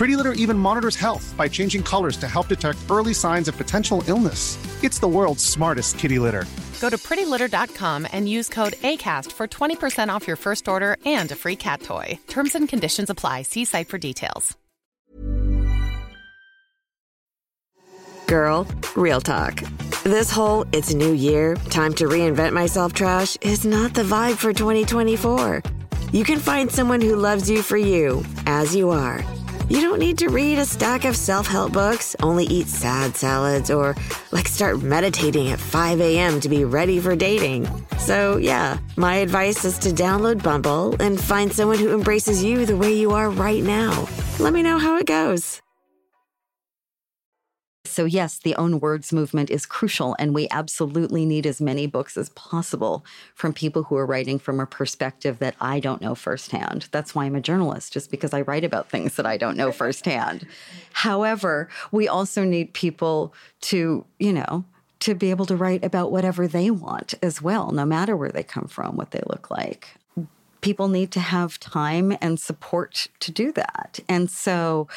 Pretty Litter even monitors health by changing colors to help detect early signs of potential illness. It's the world's smartest kitty litter. Go to prettylitter.com and use code ACAST for 20% off your first order and a free cat toy. Terms and conditions apply. See site for details. Girl, real talk. This whole it's a new year, time to reinvent myself trash is not the vibe for 2024. You can find someone who loves you for you, as you are. You don't need to read a stack of self help books, only eat sad salads, or like start meditating at 5 a.m. to be ready for dating. So, yeah, my advice is to download Bumble and find someone who embraces you the way you are right now. Let me know how it goes. So, yes, the own words movement is crucial, and we absolutely need as many books as possible from people who are writing from a perspective that I don't know firsthand. That's why I'm a journalist, just because I write about things that I don't know firsthand. However, we also need people to, you know, to be able to write about whatever they want as well, no matter where they come from, what they look like. People need to have time and support to do that. And so,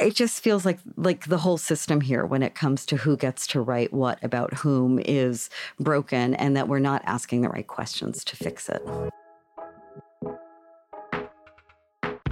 it just feels like like the whole system here when it comes to who gets to write what about whom is broken and that we're not asking the right questions to fix it.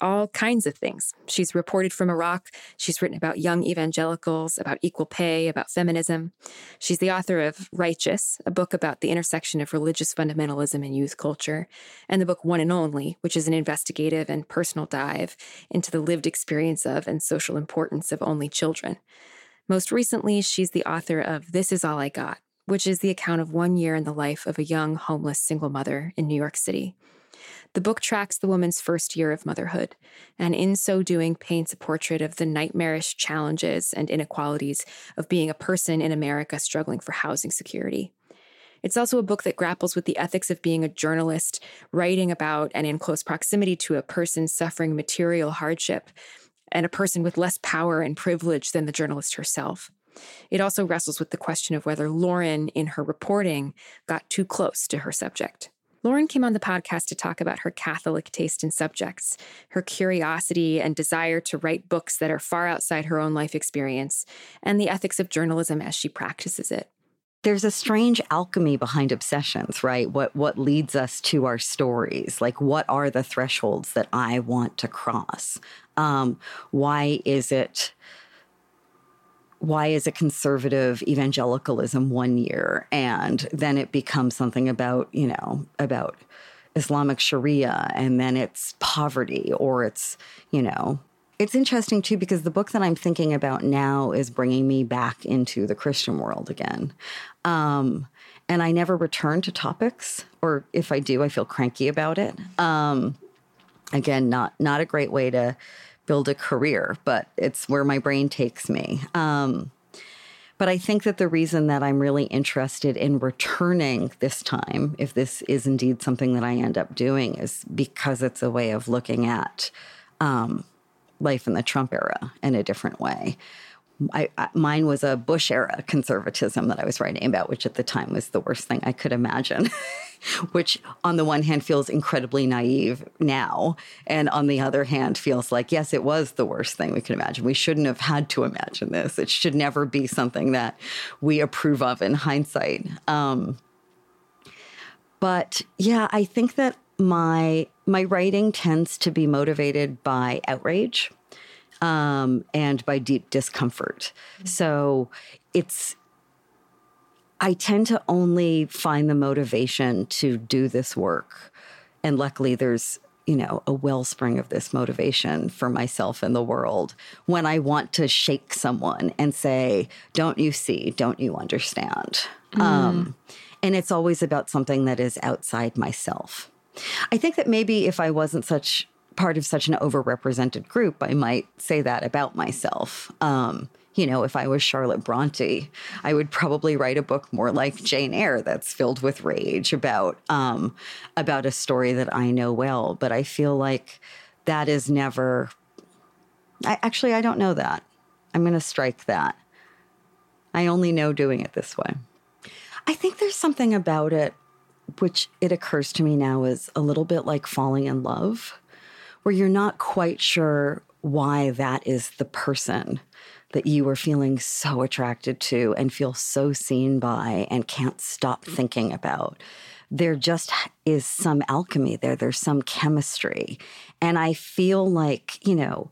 all kinds of things. She's reported from Iraq. She's written about young evangelicals, about equal pay, about feminism. She's the author of Righteous, a book about the intersection of religious fundamentalism and youth culture, and the book One and Only, which is an investigative and personal dive into the lived experience of and social importance of only children. Most recently, she's the author of This Is All I Got, which is the account of one year in the life of a young homeless single mother in New York City. The book tracks the woman's first year of motherhood, and in so doing, paints a portrait of the nightmarish challenges and inequalities of being a person in America struggling for housing security. It's also a book that grapples with the ethics of being a journalist, writing about and in close proximity to a person suffering material hardship, and a person with less power and privilege than the journalist herself. It also wrestles with the question of whether Lauren, in her reporting, got too close to her subject. Lauren came on the podcast to talk about her Catholic taste in subjects, her curiosity and desire to write books that are far outside her own life experience, and the ethics of journalism as she practices it. There's a strange alchemy behind obsessions, right? What what leads us to our stories? Like, what are the thresholds that I want to cross? Um, why is it? Why is it conservative evangelicalism one year and then it becomes something about you know about islamic sharia and then it's poverty or it's you know it's interesting too because the book that I'm thinking about now is bringing me back into the Christian world again. Um, and I never return to topics, or if I do, I feel cranky about it. Um, again, not not a great way to build a career, but it's where my brain takes me. Um, but I think that the reason that I'm really interested in returning this time, if this is indeed something that I end up doing, is because it's a way of looking at um, life in the Trump era in a different way. I, I, mine was a Bush era conservatism that I was writing about, which at the time was the worst thing I could imagine. which, on the one hand, feels incredibly naive now, and on the other hand, feels like yes, it was the worst thing we could imagine. We shouldn't have had to imagine this. It should never be something that we approve of in hindsight. Um, but yeah, I think that my my writing tends to be motivated by outrage um, and by deep discomfort. So it's, I tend to only find the motivation to do this work. And luckily, there's you know, a wellspring of this motivation for myself and the world when I want to shake someone and say, Don't you see? Don't you understand? Mm. Um, and it's always about something that is outside myself. I think that maybe if I wasn't such part of such an overrepresented group, I might say that about myself. Um, you know, if I was Charlotte Bronte, I would probably write a book more like Jane Eyre that's filled with rage about um, about a story that I know well. But I feel like that is never. I, actually, I don't know that. I'm going to strike that. I only know doing it this way. I think there's something about it which it occurs to me now is a little bit like falling in love where you're not quite sure why that is the person that you are feeling so attracted to and feel so seen by and can't stop thinking about. There just is some alchemy there, there's some chemistry. And I feel like, you know,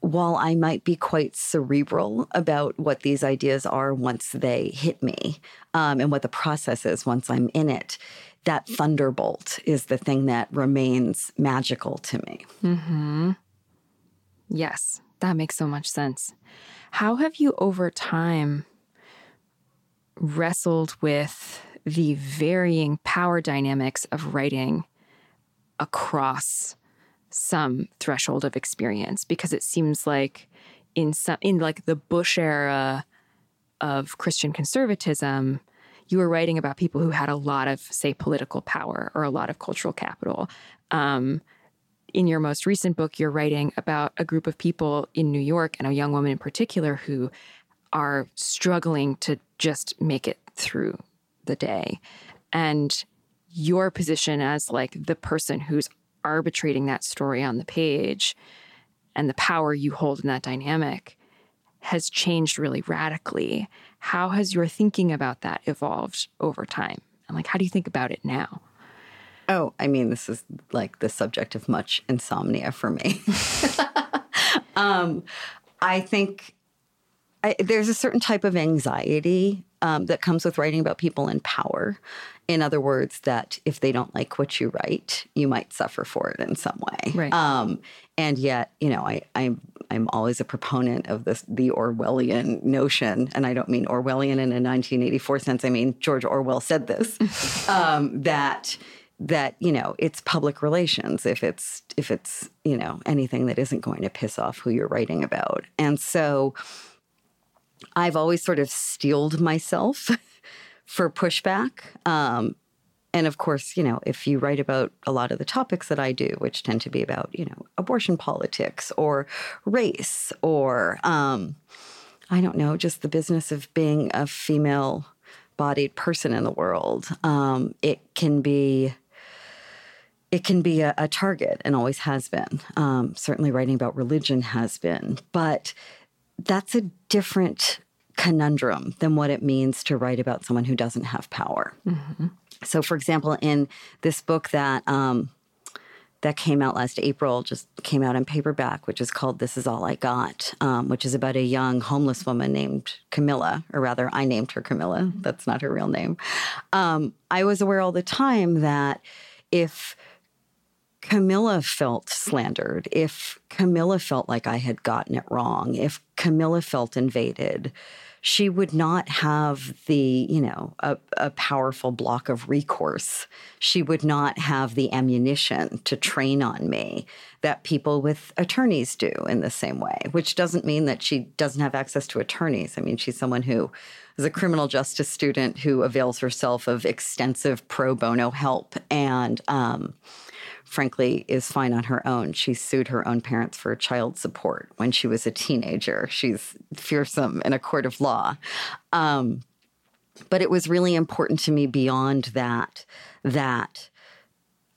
while I might be quite cerebral about what these ideas are once they hit me um, and what the process is once I'm in it, that thunderbolt is the thing that remains magical to me. Mm-hmm. Yes, that makes so much sense. How have you over time wrestled with the varying power dynamics of writing across some threshold of experience? Because it seems like in some in like the Bush era of Christian conservatism, you were writing about people who had a lot of, say, political power or a lot of cultural capital. Um, in your most recent book, you're writing about a group of people in New York and a young woman in particular who are struggling to just make it through the day. And your position as like the person who's arbitrating that story on the page and the power you hold in that dynamic has changed really radically. How has your thinking about that evolved over time? And like, how do you think about it now? Oh, I mean, this is like the subject of much insomnia for me. um, I think I, there's a certain type of anxiety um, that comes with writing about people in power. In other words, that if they don't like what you write, you might suffer for it in some way. Right. Um, and yet, you know, I, I'm I'm always a proponent of this the Orwellian notion, and I don't mean Orwellian in a 1984 sense. I mean George Orwell said this um, that that you know it's public relations if it's if it's you know anything that isn't going to piss off who you're writing about, and so I've always sort of steeled myself for pushback. Um, and of course, you know, if you write about a lot of the topics that I do, which tend to be about, you know, abortion politics or race or, um, I don't know, just the business of being a female bodied person in the world, um, it can be. It can be a, a target and always has been. Um, certainly, writing about religion has been. But that's a different conundrum than what it means to write about someone who doesn't have power. Mm-hmm. So, for example, in this book that um, that came out last April, just came out in paperback, which is called "This Is All I Got," um, which is about a young homeless woman named Camilla, or rather, I named her Camilla. Mm-hmm. That's not her real name. Um, I was aware all the time that if Camilla felt slandered, if Camilla felt like I had gotten it wrong, if Camilla felt invaded, she would not have the, you know, a, a, powerful block of recourse. She would not have the ammunition to train on me that people with attorneys do in the same way, which doesn't mean that she doesn't have access to attorneys. I mean, she's someone who is a criminal justice student who avails herself of extensive pro bono help and, um, frankly, is fine on her own. She sued her own parents for child support when she was a teenager. She's fearsome in a court of law. Um, but it was really important to me beyond that, that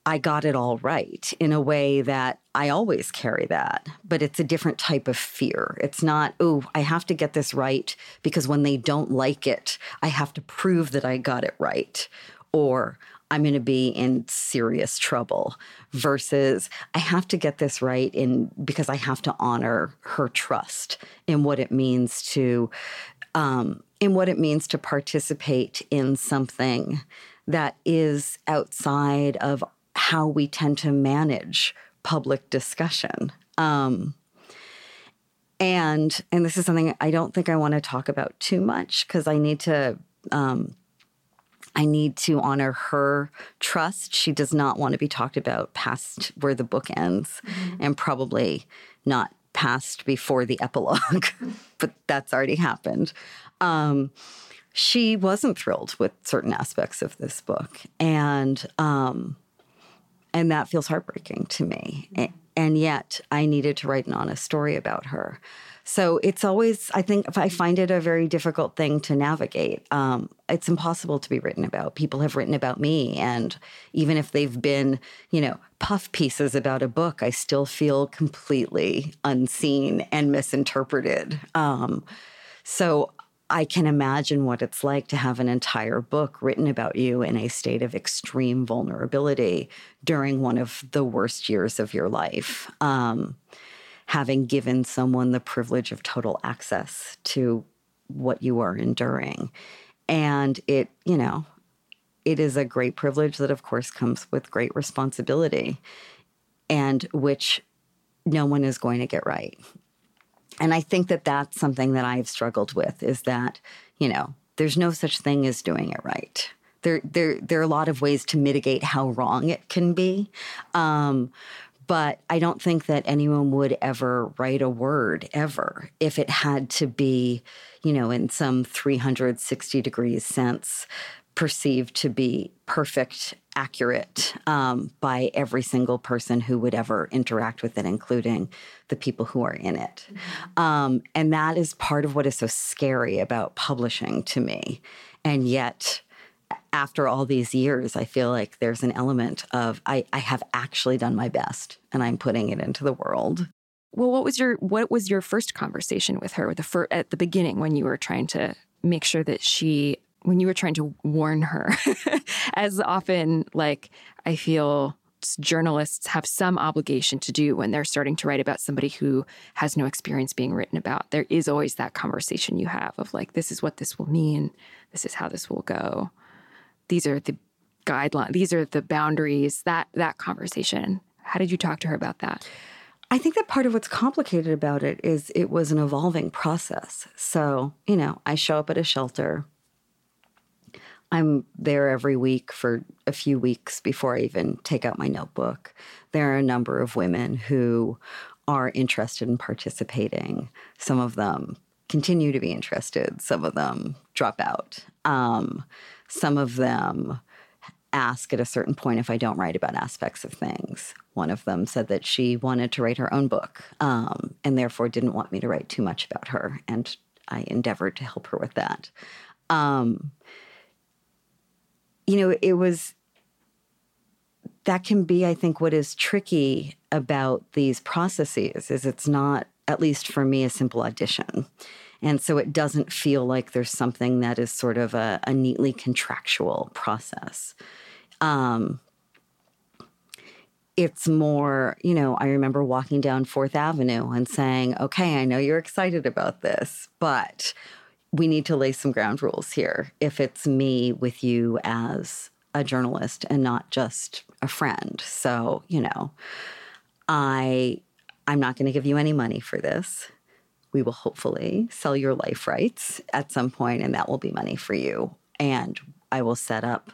I got it all right in a way that I always carry that, but it's a different type of fear. It's not, oh, I have to get this right because when they don't like it, I have to prove that I got it right. Or I'm going to be in serious trouble versus I have to get this right in because I have to honor her trust in what it means to um, in what it means to participate in something that is outside of how we tend to manage public discussion. Um, and and this is something I don't think I want to talk about too much because I need to um, I need to honor her trust. She does not want to be talked about past where the book ends, mm-hmm. and probably not past before the epilogue, but that's already happened. Um, she wasn't thrilled with certain aspects of this book, and um, and that feels heartbreaking to me. Mm-hmm. And yet, I needed to write an honest story about her. So it's always, I think, I find it a very difficult thing to navigate. Um, it's impossible to be written about. People have written about me. And even if they've been, you know, puff pieces about a book, I still feel completely unseen and misinterpreted. Um, so I can imagine what it's like to have an entire book written about you in a state of extreme vulnerability during one of the worst years of your life. Um, having given someone the privilege of total access to what you are enduring. And it, you know, it is a great privilege that, of course, comes with great responsibility and which no one is going to get right. And I think that that's something that I've struggled with is that, you know, there's no such thing as doing it right. There, there, there are a lot of ways to mitigate how wrong it can be. Um, but I don't think that anyone would ever write a word ever if it had to be, you know, in some 360 degrees sense, perceived to be perfect, accurate um, by every single person who would ever interact with it, including the people who are in it. Mm-hmm. Um, and that is part of what is so scary about publishing to me. And yet, after all these years, I feel like there's an element of I, I have actually done my best and I'm putting it into the world. Well, what was your what was your first conversation with her the fir- at the beginning when you were trying to make sure that she when you were trying to warn her as often like I feel journalists have some obligation to do when they're starting to write about somebody who has no experience being written about. There is always that conversation you have of like this is what this will mean, this is how this will go these are the guidelines these are the boundaries that that conversation how did you talk to her about that I think that part of what's complicated about it is it was an evolving process. So, you know, I show up at a shelter. I'm there every week for a few weeks before I even take out my notebook. There are a number of women who are interested in participating. Some of them continue to be interested, some of them drop out. Um, some of them ask at a certain point if I don't write about aspects of things. One of them said that she wanted to write her own book um, and therefore didn't want me to write too much about her. And I endeavored to help her with that. Um, you know, it was that can be, I think, what is tricky about these processes is it's not, at least for me, a simple audition. And so it doesn't feel like there's something that is sort of a, a neatly contractual process. Um, it's more, you know, I remember walking down Fourth Avenue and saying, okay, I know you're excited about this, but we need to lay some ground rules here. If it's me with you as a journalist and not just a friend. So, you know, I I'm not going to give you any money for this. We will hopefully sell your life rights at some point and that will be money for you and I will set up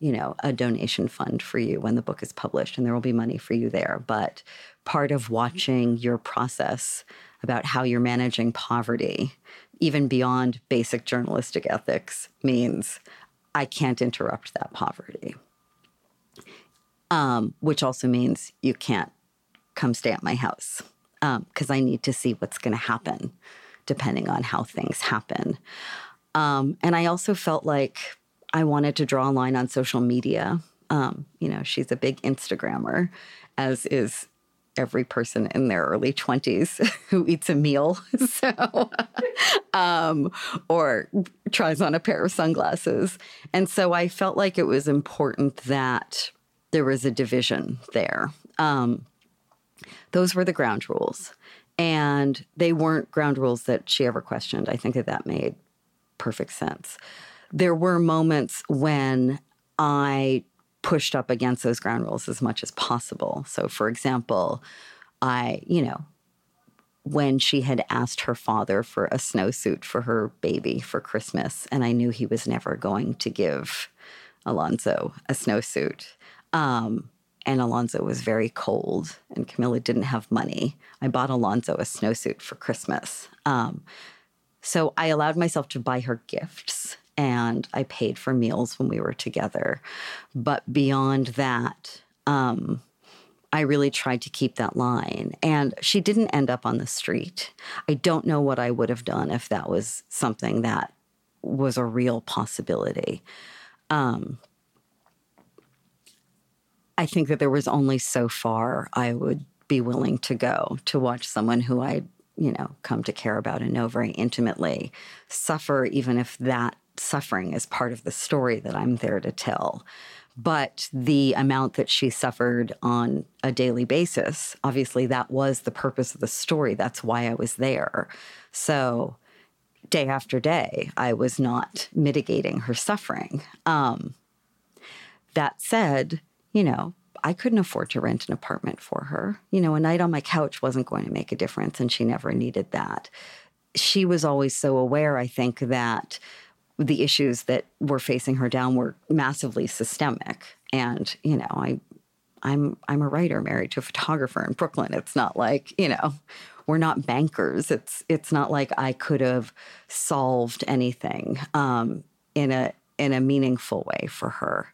you know, a donation fund for you when the book is published, and there will be money for you there. But part of watching your process about how you're managing poverty, even beyond basic journalistic ethics, means I can't interrupt that poverty. Um, which also means you can't come stay at my house because um, I need to see what's going to happen depending on how things happen. Um, and I also felt like I wanted to draw a line on social media. Um, you know, she's a big Instagrammer, as is every person in their early 20s who eats a meal. So um, or tries on a pair of sunglasses. And so i felt like it was important that there was a division there. Um, those were the ground rules. And they weren't ground rules that she ever questioned. I think that that made perfect sense. There were moments when I pushed up against those ground rules as much as possible. So, for example, I, you know, when she had asked her father for a snowsuit for her baby for Christmas, and I knew he was never going to give Alonzo a snowsuit. Um, and Alonzo was very cold, and Camilla didn't have money. I bought Alonzo a snowsuit for Christmas. Um, so I allowed myself to buy her gifts and I paid for meals when we were together. But beyond that, um, I really tried to keep that line. And she didn't end up on the street. I don't know what I would have done if that was something that was a real possibility. Um, I think that there was only so far I would be willing to go to watch someone who I, you know, come to care about and know very intimately suffer, even if that suffering is part of the story that I'm there to tell. But the amount that she suffered on a daily basis, obviously, that was the purpose of the story. That's why I was there. So, day after day, I was not mitigating her suffering. Um, that said, you know, I couldn't afford to rent an apartment for her. You know, a night on my couch wasn't going to make a difference, and she never needed that. She was always so aware, I think, that the issues that were facing her down were massively systemic. And, you know, I I'm I'm a writer married to a photographer in Brooklyn. It's not like, you know, we're not bankers. It's it's not like I could have solved anything um, in a in a meaningful way for her.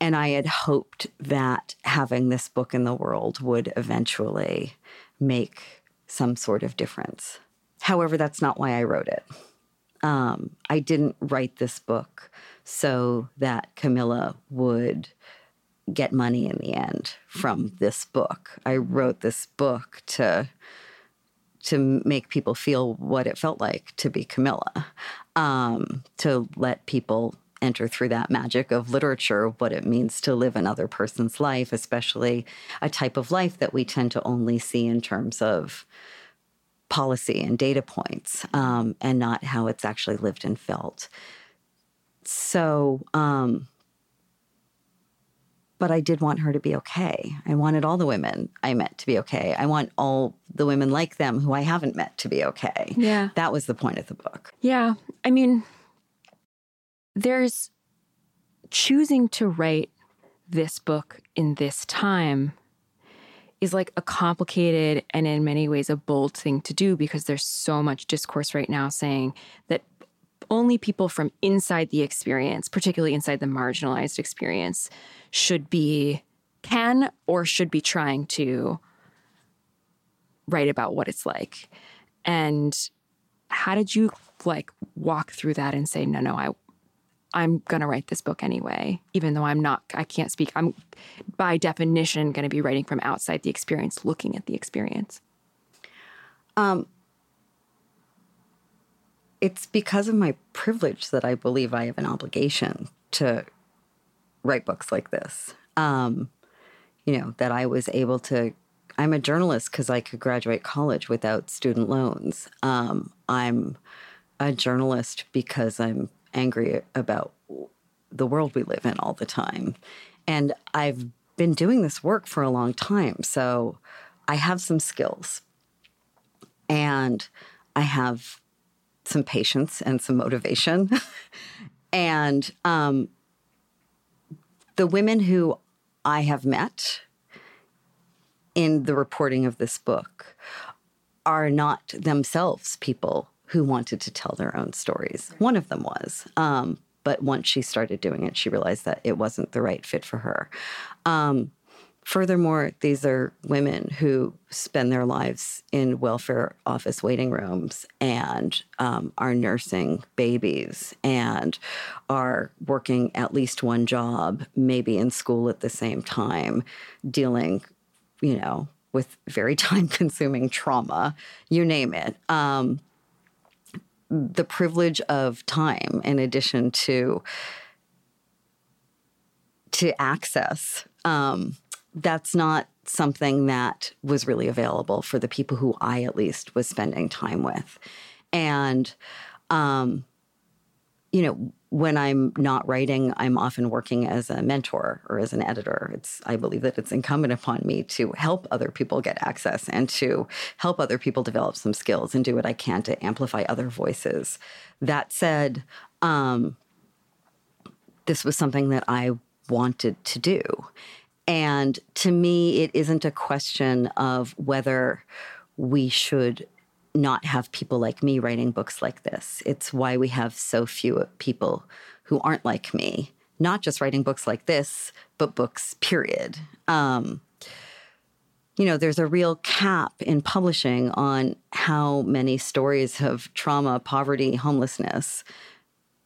And I had hoped that having this book in the world would eventually make some sort of difference. However, that's not why I wrote it. Um, I didn't write this book so that Camilla would get money in the end from this book. I wrote this book to to make people feel what it felt like to be Camilla, um, to let people enter through that magic of literature what it means to live another person's life, especially a type of life that we tend to only see in terms of policy and data points um, and not how it's actually lived and felt. So, um, but I did want her to be okay. I wanted all the women I met to be okay. I want all the women like them who I haven't met to be okay. Yeah. That was the point of the book. Yeah. I mean, there's choosing to write this book in this time is like a complicated and in many ways a bold thing to do because there's so much discourse right now saying that only people from inside the experience, particularly inside the marginalized experience, should be, can or should be trying to write about what it's like. And how did you like walk through that and say, no, no, I, I'm going to write this book anyway, even though I'm not, I can't speak. I'm by definition going to be writing from outside the experience, looking at the experience. Um, it's because of my privilege that I believe I have an obligation to write books like this. Um, you know, that I was able to. I'm a journalist because I could graduate college without student loans. Um, I'm a journalist because I'm angry about the world we live in all the time. And I've been doing this work for a long time. So I have some skills and I have some patience and some motivation. and um, the women who I have met in the reporting of this book are not themselves people who wanted to tell their own stories. One of them was. Um, but once she started doing it, she realized that it wasn't the right fit for her. Um, furthermore, these are women who spend their lives in welfare office waiting rooms and um, are nursing babies and are working at least one job, maybe in school at the same time, dealing, you know, with very time consuming trauma, you name it. Um, the privilege of time in addition to to access. Um, that's not something that was really available for the people who i at least was spending time with. And um, you know when I'm not writing, I'm often working as a mentor or as an editor. It's I believe that it's incumbent upon me to help other people get access and to help other people develop some skills and do what I can to amplify other voices. That said, um, this was something that I wanted to do. And to me, it isn't a question of whether we should not have people like me writing books like this. It's why we have so few people who aren't like me, not just writing books like this, but books, period. Um, you know, there's a real cap in publishing on how many stories of trauma, poverty, homelessness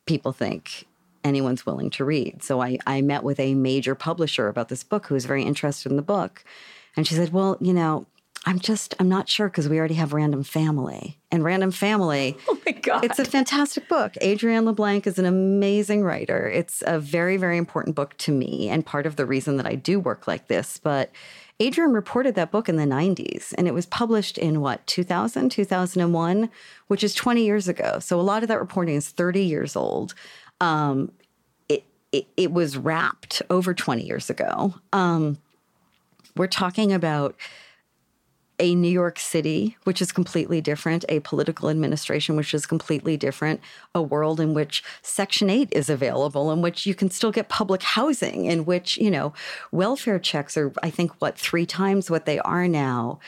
people think anyone's willing to read. So I, I met with a major publisher about this book who was very interested in the book. And she said, Well, you know, I'm just, I'm not sure because we already have Random Family. And Random Family, oh my God. It's a fantastic book. Adrian LeBlanc is an amazing writer. It's a very, very important book to me and part of the reason that I do work like this. But Adrian reported that book in the 90s and it was published in what, 2000, 2001, which is 20 years ago. So a lot of that reporting is 30 years old. Um, it, it, it was wrapped over 20 years ago. Um, we're talking about a New York City, which is completely different, a political administration, which is completely different, a world in which Section 8 is available, in which you can still get public housing, in which, you know, welfare checks are, I think, what, three times what they are now.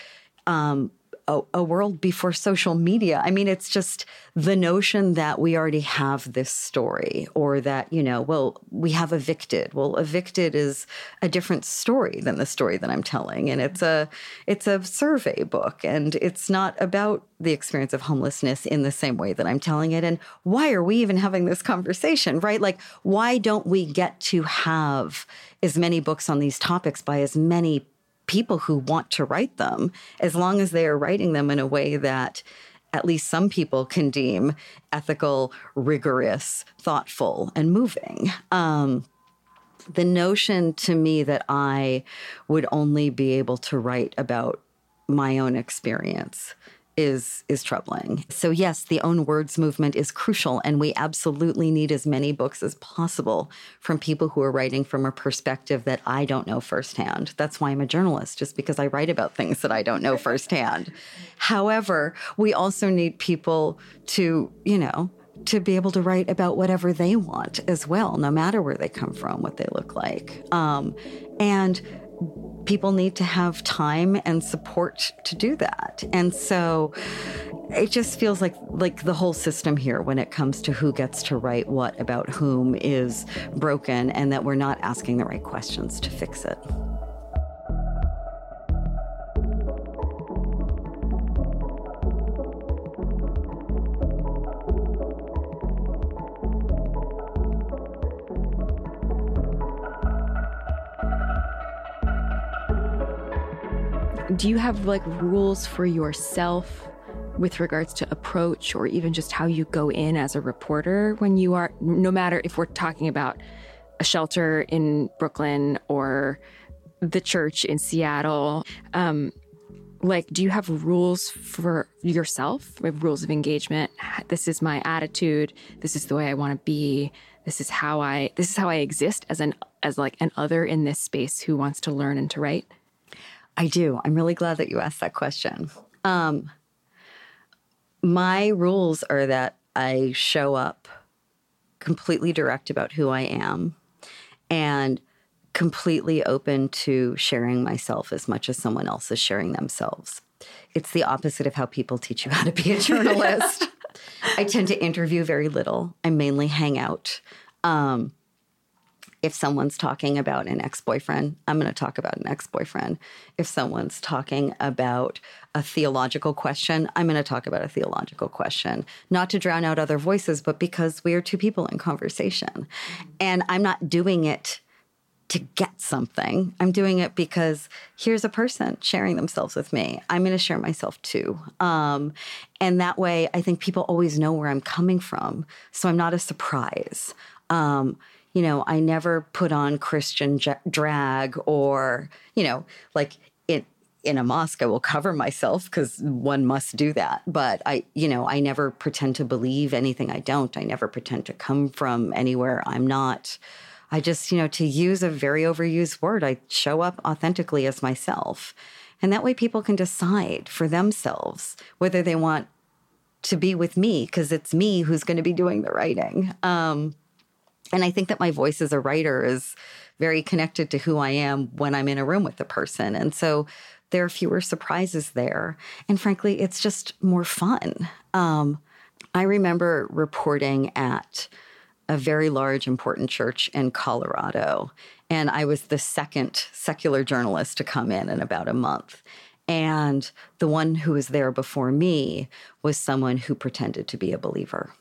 Um, a, a, world before social media. I mean, it's just the notion that we already have this story or that, you know, well, we have evicted. Well, evicted is a different story than the story that I'm telling. And it's a it's a survey book and it's not about the experience of homelessness in the same way that I'm telling it. And why are we even having this conversation, right? Like, why don't we get to have as many books on these topics by as many people who want to write them, as long as they are writing them in a way that at least some people can deem ethical, rigorous, thoughtful, and moving. Um, the notion to me that I would only be able to write about my own experience is is troubling. So yes, the own words movement is crucial and we absolutely need as many books as possible from people who are writing from a perspective that I don't know firsthand. That's why I'm a journalist, just because I write about things that I don't know firsthand. However, we also need people to, you know, to be able to write about whatever they want as well, no matter where they come from, what they look like. Um, and people need to have time and support to do that. And so it just feels like like the whole system here when it comes to who gets to write what about whom is broken and that we're not asking the right questions to fix it. Do you have like rules for yourself with regards to approach or even just how you go in as a reporter when you are no matter if we're talking about a shelter in Brooklyn or the church in Seattle um, like do you have rules for yourself? Rules of engagement. This is my attitude. This is the way i want to be. This is how i this is how i exist as an as like an other in this space who wants to learn and to write i do i'm really glad that you asked that question um my rules are that i show up completely direct about who i am and completely open to sharing myself as much as someone else is sharing themselves. It's the opposite of how people teach you how to be a journalist. I tend to interview very little. I mainly hang out. Um, if someone's talking about an ex boyfriend, I'm going to talk about an ex boyfriend. If someone's talking about a theological question, I'm going to talk about a theological question, not to drown out other voices, but because we are two people in conversation. And I'm not doing it to get something. I'm doing it because here's a person sharing themselves with me. I'm going to share myself too. Um, and that way, I think people always know where I'm coming from. So I'm not a surprise. Um, you know, I never put on Christian j- drag or, you know, like in in a mosque, I will cover myself because one must do that. But I, you know, I never pretend to believe anything I don't. I never pretend to come from anywhere I'm not. I just, you know, to use a very overused word, I show up authentically as myself. And that way people can decide for themselves whether they want to be with me because it's me who's going to be doing the writing. Um, and I think that my voice as a writer is very connected to who I am when I'm in a room with a person. And so there are fewer surprises there. And frankly, it's just more fun. Um, I remember reporting at a very large, important church in Colorado. And I was the second secular journalist to come in in about a month. And the one who was there before me was someone who pretended to be a believer.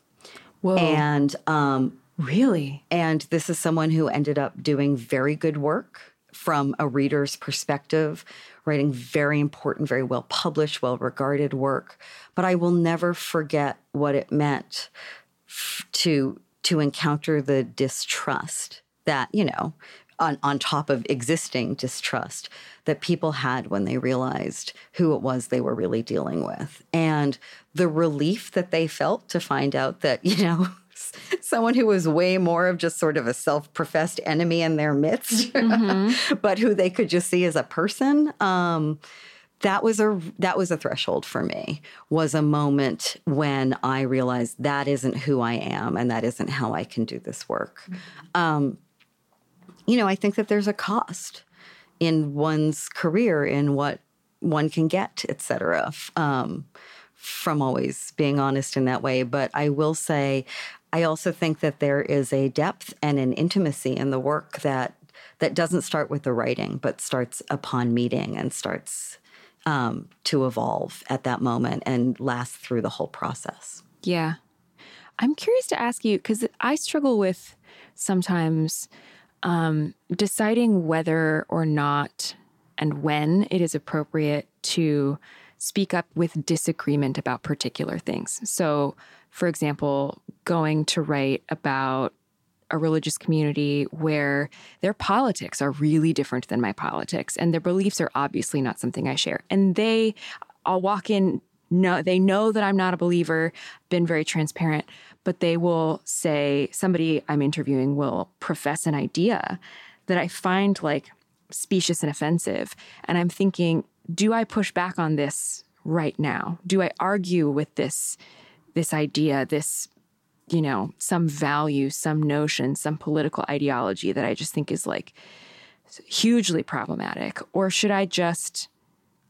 Whoa. And um, really? And this is someone who ended up doing very good work from a reader's perspective, writing very important, very well published, well regarded work. But I will never forget what it meant to to encounter the distrust that, you know, on, on top of existing distrust that people had when they realized who it was they were really dealing with. And the relief that they felt to find out that, you know, someone who was way more of just sort of a self professed enemy in their midst, mm-hmm. but who they could just see as a person. Um, that was a that was a threshold for me was a moment when i realized that isn't who i am and that isn't how i can do this work mm-hmm. um, you know i think that there's a cost in one's career in what one can get et cetera um, from always being honest in that way but i will say i also think that there is a depth and an intimacy in the work that that doesn't start with the writing but starts upon meeting and starts um, to evolve at that moment and last through the whole process. Yeah. I'm curious to ask you because I struggle with sometimes um, deciding whether or not and when it is appropriate to speak up with disagreement about particular things. So, for example, going to write about a religious community where their politics are really different than my politics and their beliefs are obviously not something I share. And they, I'll walk in, no, they know that I'm not a believer, been very transparent, but they will say, somebody I'm interviewing will profess an idea that I find like specious and offensive. And I'm thinking, do I push back on this right now? Do I argue with this? This idea, this you know, some value, some notion, some political ideology that I just think is like hugely problematic? Or should I just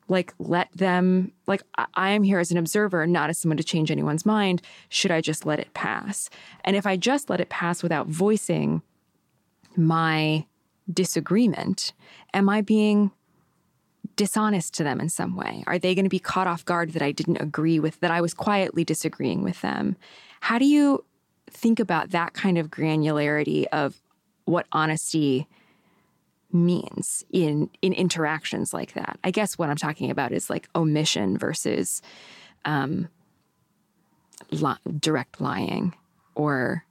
like let them, like, I am here as an observer, not as someone to change anyone's mind. Should I just let it pass? And if I just let it pass without voicing my disagreement, am I being dishonest to them in some way? Are they going to be caught off guard that I didn't agree with, that I was quietly disagreeing with them? How do you think about that kind of granularity of what honesty means in in interactions like that. I guess what I'm talking about is like omission versus um, li- direct lying or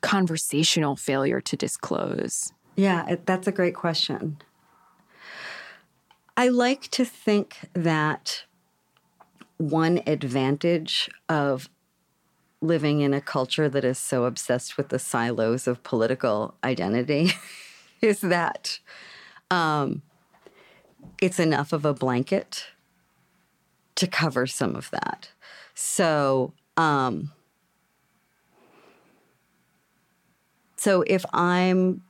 conversational failure to disclose. Yeah, that's a great question. I like to think that one advantage of living in a culture that is so obsessed with the silos of political identity is that um, it's enough of a blanket to cover some of that. So, um, so if I'm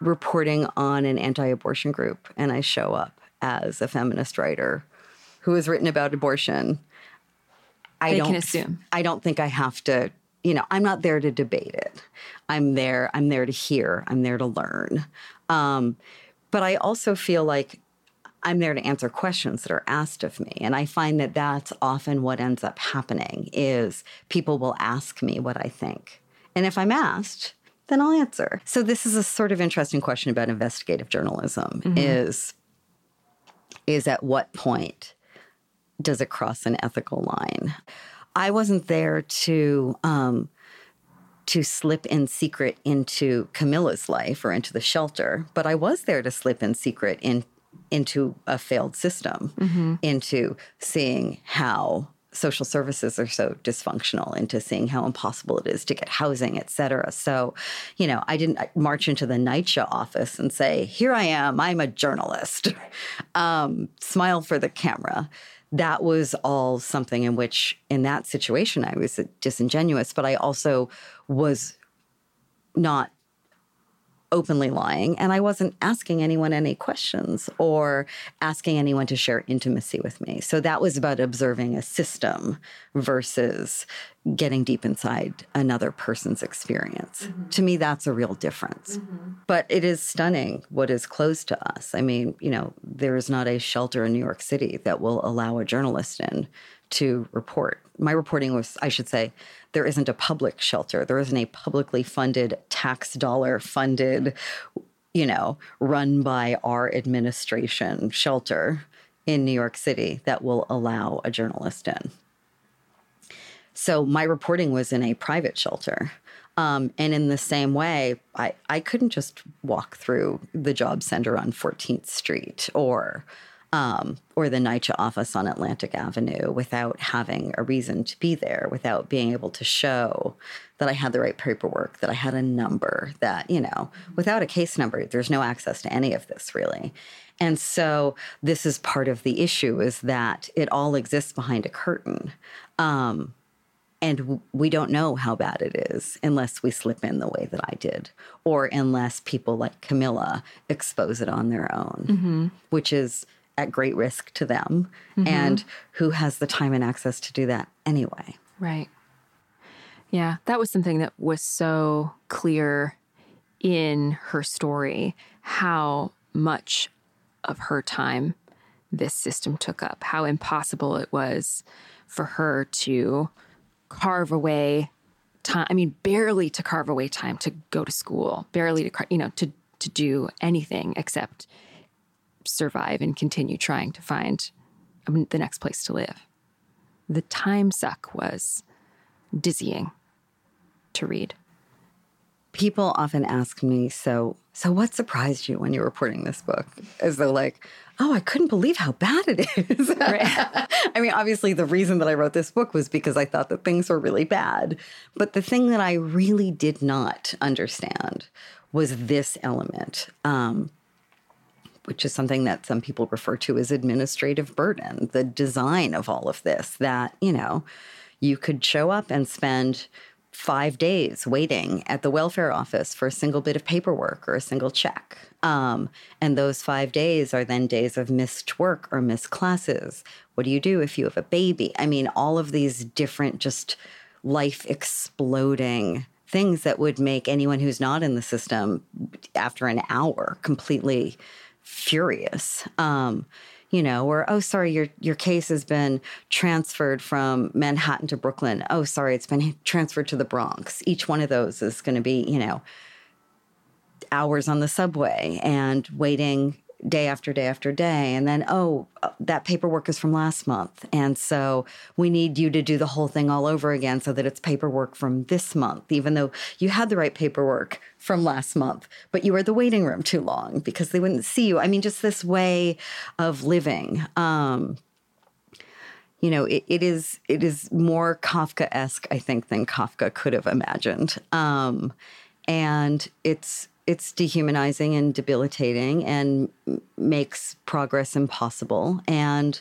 reporting on an anti-abortion group and I show up as a feminist writer who has written about abortion, I They don't assume. I don't think I have to, you know, I'm not there to debate it. I'm there, I'm there to hear, I'm there to learn. Um, but I also feel like I'm there to answer questions that are asked of me. And I find that that's often what ends up happening is people will ask me what I think. And if I'm asked, then I'll answer. So this is a sort of interesting question about investigative journalism is is at what point does it cross an ethical line? I wasn't there to um, to slip in secret into Camilla's life or into the shelter, but I was there to slip in secret in into a failed system, into seeing how social services are so dysfunctional, into seeing how impossible it is to get housing, et cetera. So, you know, I didn't march into the NYCHA office and say, "Here I am, I'm a journalist." um, smile for the camera that was all something in which, in that situation, I was disingenuous, but I also was not openly lying and I wasn't asking anyone any questions or asking anyone to share intimacy with me. So that was about observing a system versus getting deep inside another person's experience. Mm-hmm. To me that's a real difference. Mm-hmm. But it is stunning what is closed to us. I mean, you know, there is not a shelter in New York City that will allow a journalist in to report. My reporting was, I should say, there isn't a public shelter. There isn't a publicly funded, tax dollar funded, you know, run by our administration shelter in New York City that will allow a journalist in. So my reporting was in a private shelter. Um, and in the same way, I, I couldn't just walk through the job center on 14th Street or um, or the NYCHA office on Atlantic Avenue without having a reason to be there, without being able to show that I had the right paperwork, that I had a number, that, you know, without a case number, there's no access to any of this really. And so this is part of the issue is that it all exists behind a curtain. Um, and w- we don't know how bad it is unless we slip in the way that I did, or unless people like Camilla expose it on their own, which is at great risk to them. Mm-hmm. And who has the time and access to do that anyway? Right. Yeah, that was something that was so clear in her story how much of her time this system took up, how impossible it was for her to carve away time. I mean, barely to carve away time to go to school, barely to, you know, to, to do anything except survive and continue trying to find um, the next place to live. The time suck was dizzying to read. People often ask me, so so what surprised you when you were reporting this book? As though like, oh, I couldn't believe how bad it is. I mean, obviously the reason that I wrote this book was because I thought that things were really bad. But the thing that I really did not understand was this element. Um, which is something that some people refer to as administrative burden, the design of all of this, that, you know, you could show up and spend five days waiting at the welfare office for a single bit of paperwork or a single check. Um, and those five days are then days of missed work or missed classes. What do you do if you have a baby? I mean, all of these different, just life exploding things that would make anyone who's not in the system after an hour completely furious. Um, you know, or oh, sorry, your your case has been transferred from Manhattan to Brooklyn. Oh, sorry, it's been transferred to the Bronx. Each one of those is going to be, you know, hours on the subway and waiting day after day after day. And then, oh, uh, that paperwork is from last month. And so we need you to do the whole thing all over again so that it's paperwork from this month, even though you had the right paperwork from last month, but you were at the waiting room too long because they wouldn't see you. I mean, just this way of living. Um, you know, it, it is it is more Kafka esque, I think, than Kafka could have imagined. Um, and it's it's dehumanizing and debilitating and makes progress impossible. And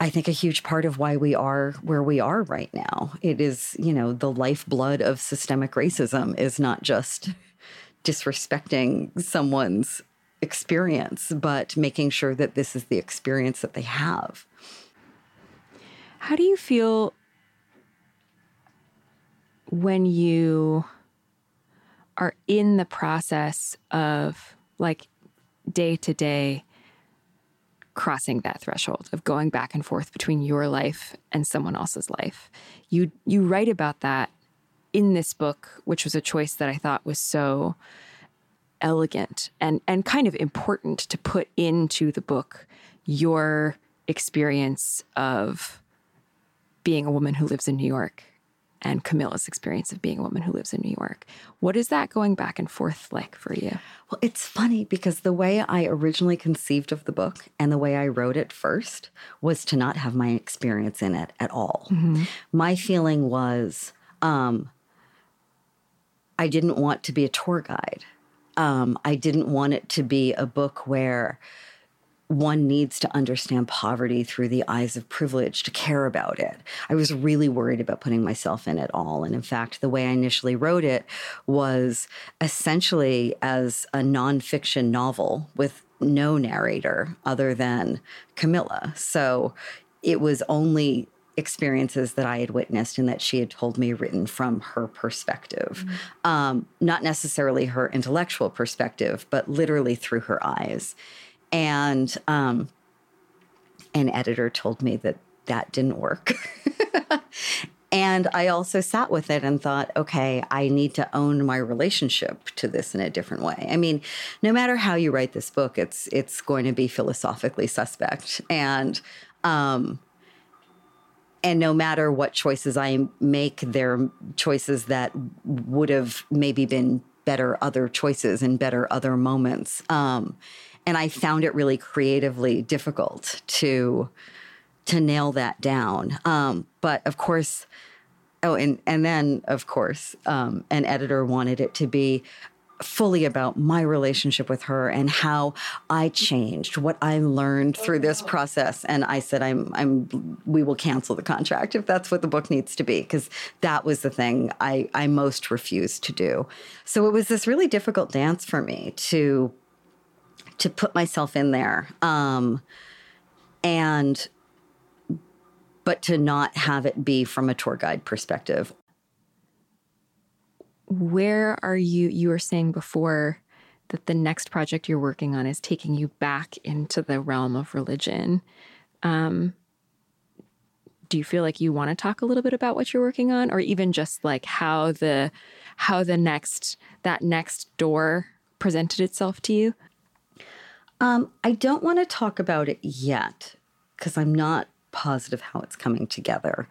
I think a huge part of why we are where we are right now. It is, you know, the lifeblood of systemic racism is not just disrespecting someone's experience, but making sure that this is the experience that they have. How do you feel when you are in the process of like day to day crossing that threshold of going back and forth between your life and someone else's life. You you write about that in this book, which was a choice that I thought was so elegant and and kind of important to put into the book your experience of being a woman who lives in New York and Camilla's experience of being a woman who lives in New York. What is that going back and forth like for you? Well, it's funny because the way I originally conceived of the book and the way I wrote it first was to not have my experience in it at all. Mm-hmm. My feeling was um, I didn't want to be a tour guide. Um, I didn't want it to be a book where one needs to understand poverty through the eyes of privilege to care about it. I was really worried about putting myself in it all. And in fact, the way I initially wrote it was essentially as a nonfiction novel with no narrator other than Camilla. So it was only experiences that I had witnessed and that she had told me written from her perspective. Mm-hmm. Um, not necessarily her intellectual perspective, but literally through her eyes. And um, an editor told me that that didn't work. and I also sat with it and thought, okay, I need to own my relationship to this in a different way. I mean, no matter how you write this book, it's it's going to be philosophically suspect, and um, and no matter what choices I make, they're choices that would have maybe been better other choices and better other moments. Um, and I found it really creatively difficult to to nail that down. Um, but of course, oh, and and then of course, um, an editor wanted it to be fully about my relationship with her and how I changed, what I learned through this process. And I said, I'm, I'm, we will cancel the contract if that's what the book needs to be, because that was the thing I, I most refused to do. So it was this really difficult dance for me to to put myself in there um, and but to not have it be from a tour guide perspective. Where are you you were saying before that the next project you're working on is taking you back into the realm of religion. Um, do you feel like you want to talk a little bit about what you're working on or even just like how the how the next that next door presented itself to you um, I don't want to talk about it yet because I'm not positive how it's coming together.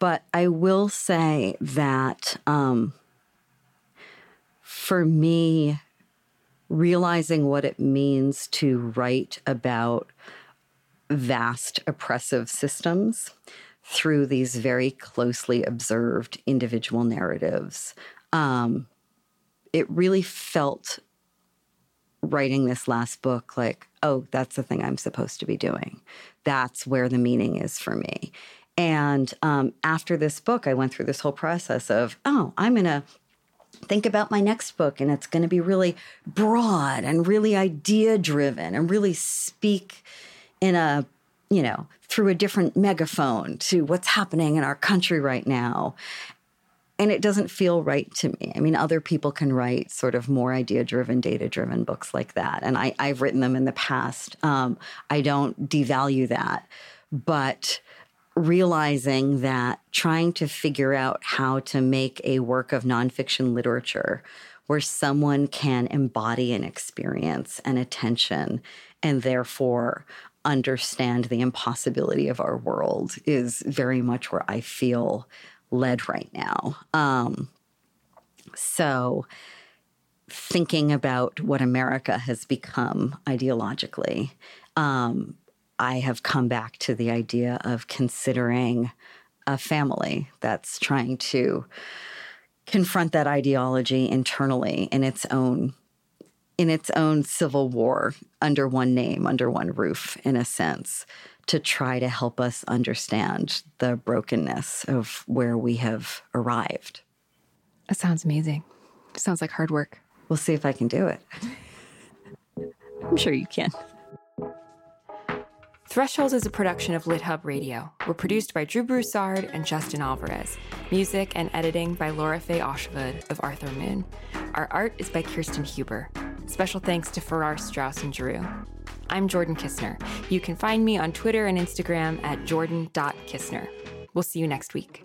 But I will say that um, for me, realizing what it means to write about vast oppressive systems through these very closely observed individual narratives, um, it really felt writing this last book like, oh, that's the thing I'm supposed to be doing. That's where the meaning is for me. And um, after this book, I went through this whole process of, oh, I'm going to think about my next book and it's going to be really broad and really idea driven and really speak in a, you know, through a different megaphone to what's happening in our country right now and it doesn't feel right to me. I mean, other people can write sort of more idea driven, data driven books like that. And I, have written them in the past. Um, I don't devalue that. But realizing that trying to figure out how to make a work of nonfiction literature where someone can embody an experience and attention and therefore understand the impossibility of our world is very much where I feel led right now. Um, so, thinking about what America has become ideologically, um, I have come back to the idea of considering a family that's trying to confront that ideology internally in its own in its own civil war under one name, under one roof, in a sense, to try to help us understand the brokenness of where we have arrived. That sounds amazing. Sounds like hard work. We'll see if I can do it. I'm sure you can. Thresholds is a production of LitHub Radio. We're produced by Drew Broussard and Justin Alvarez. Music and editing by Laura Faye Oshwood of Arthur Moon. Our art is by Kirsten Huber. Special thanks to Farrar Straus and Giroux. I'm Jordan Kisner. You can find me on Twitter and Instagram at jordan.kisner. We'll see you next week.